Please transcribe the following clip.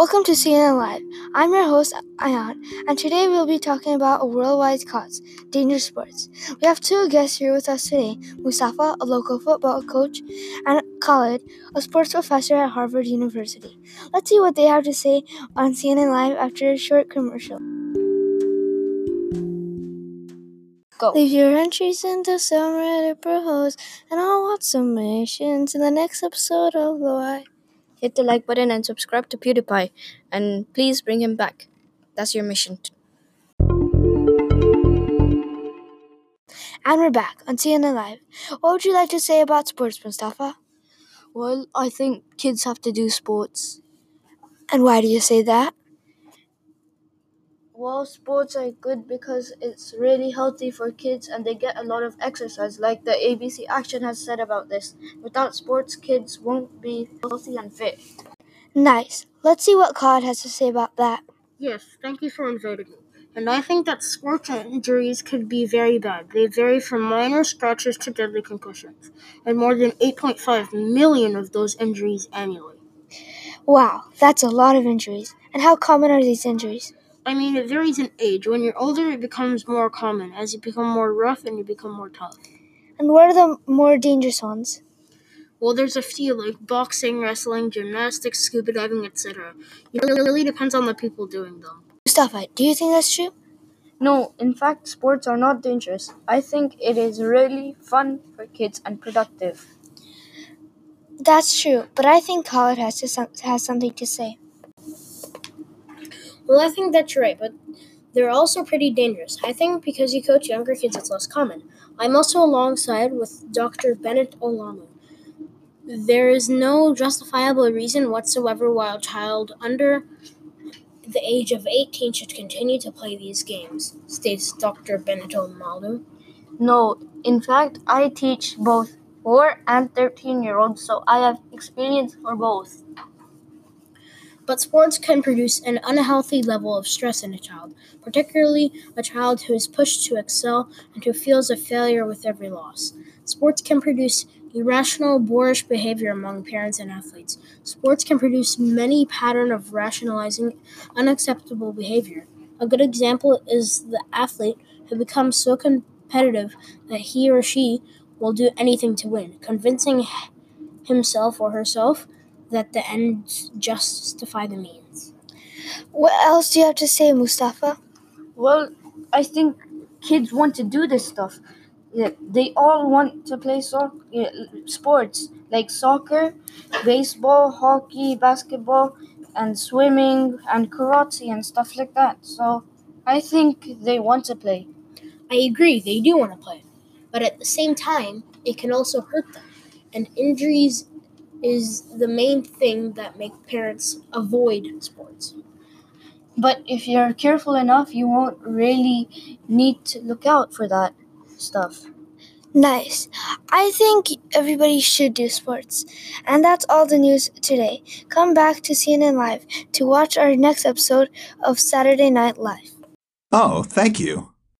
Welcome to CNN Live. I'm your host, Ayan, and today we'll be talking about a worldwide cause dangerous sports. We have two guests here with us today Mustafa, a local football coach, and Khalid, a sports professor at Harvard University. Let's see what they have to say on CNN Live after a short commercial. Go. Leave your entries into some Reddit bros, and I'll watch some submissions in the next episode of The Why hit the like button and subscribe to PewDiePie. And please bring him back. That's your mission. And we're back on CNN Live. What would you like to say about sports, Mustafa? Well, I think kids have to do sports. And why do you say that? Well, sports are good because it's really healthy for kids and they get a lot of exercise, like the ABC Action has said about this. Without sports, kids won't be healthy and fit. Nice. Let's see what Khalid has to say about that. Yes, thank you for inviting me. And I think that sports injuries could be very bad. They vary from minor scratches to deadly concussions, and more than 8.5 million of those injuries annually. Wow, that's a lot of injuries. And how common are these injuries? I mean, it varies in age. When you're older, it becomes more common as you become more rough and you become more tough. And what are the more dangerous ones? Well, there's a few like boxing, wrestling, gymnastics, scuba diving, etc. It really depends on the people doing them. Mustafa, do you think that's true? No, in fact, sports are not dangerous. I think it is really fun for kids and productive. That's true, but I think Khalid has to has something to say. Well, I think that's right, but they're also pretty dangerous. I think because you coach younger kids, it's less common. I'm also alongside with Dr. Bennet Olamu. There is no justifiable reason whatsoever why a child under the age of 18 should continue to play these games, states Dr. Bennet Olamu. No, in fact, I teach both 4 and 13 year olds, so I have experience for both. But sports can produce an unhealthy level of stress in a child, particularly a child who is pushed to excel and who feels a failure with every loss. Sports can produce irrational, boorish behavior among parents and athletes. Sports can produce many pattern of rationalizing unacceptable behavior. A good example is the athlete who becomes so competitive that he or she will do anything to win, convincing himself or herself that the ends justify the means. What else do you have to say, Mustafa? Well, I think kids want to do this stuff. They all want to play so- sports like soccer, baseball, hockey, basketball, and swimming and karate and stuff like that. So I think they want to play. I agree, they do want to play. But at the same time, it can also hurt them. And injuries is the main thing that make parents avoid sports. But if you're careful enough, you won't really need to look out for that stuff. Nice. I think everybody should do sports. And that's all the news today. Come back to CNN Live to watch our next episode of Saturday Night Live. Oh, thank you.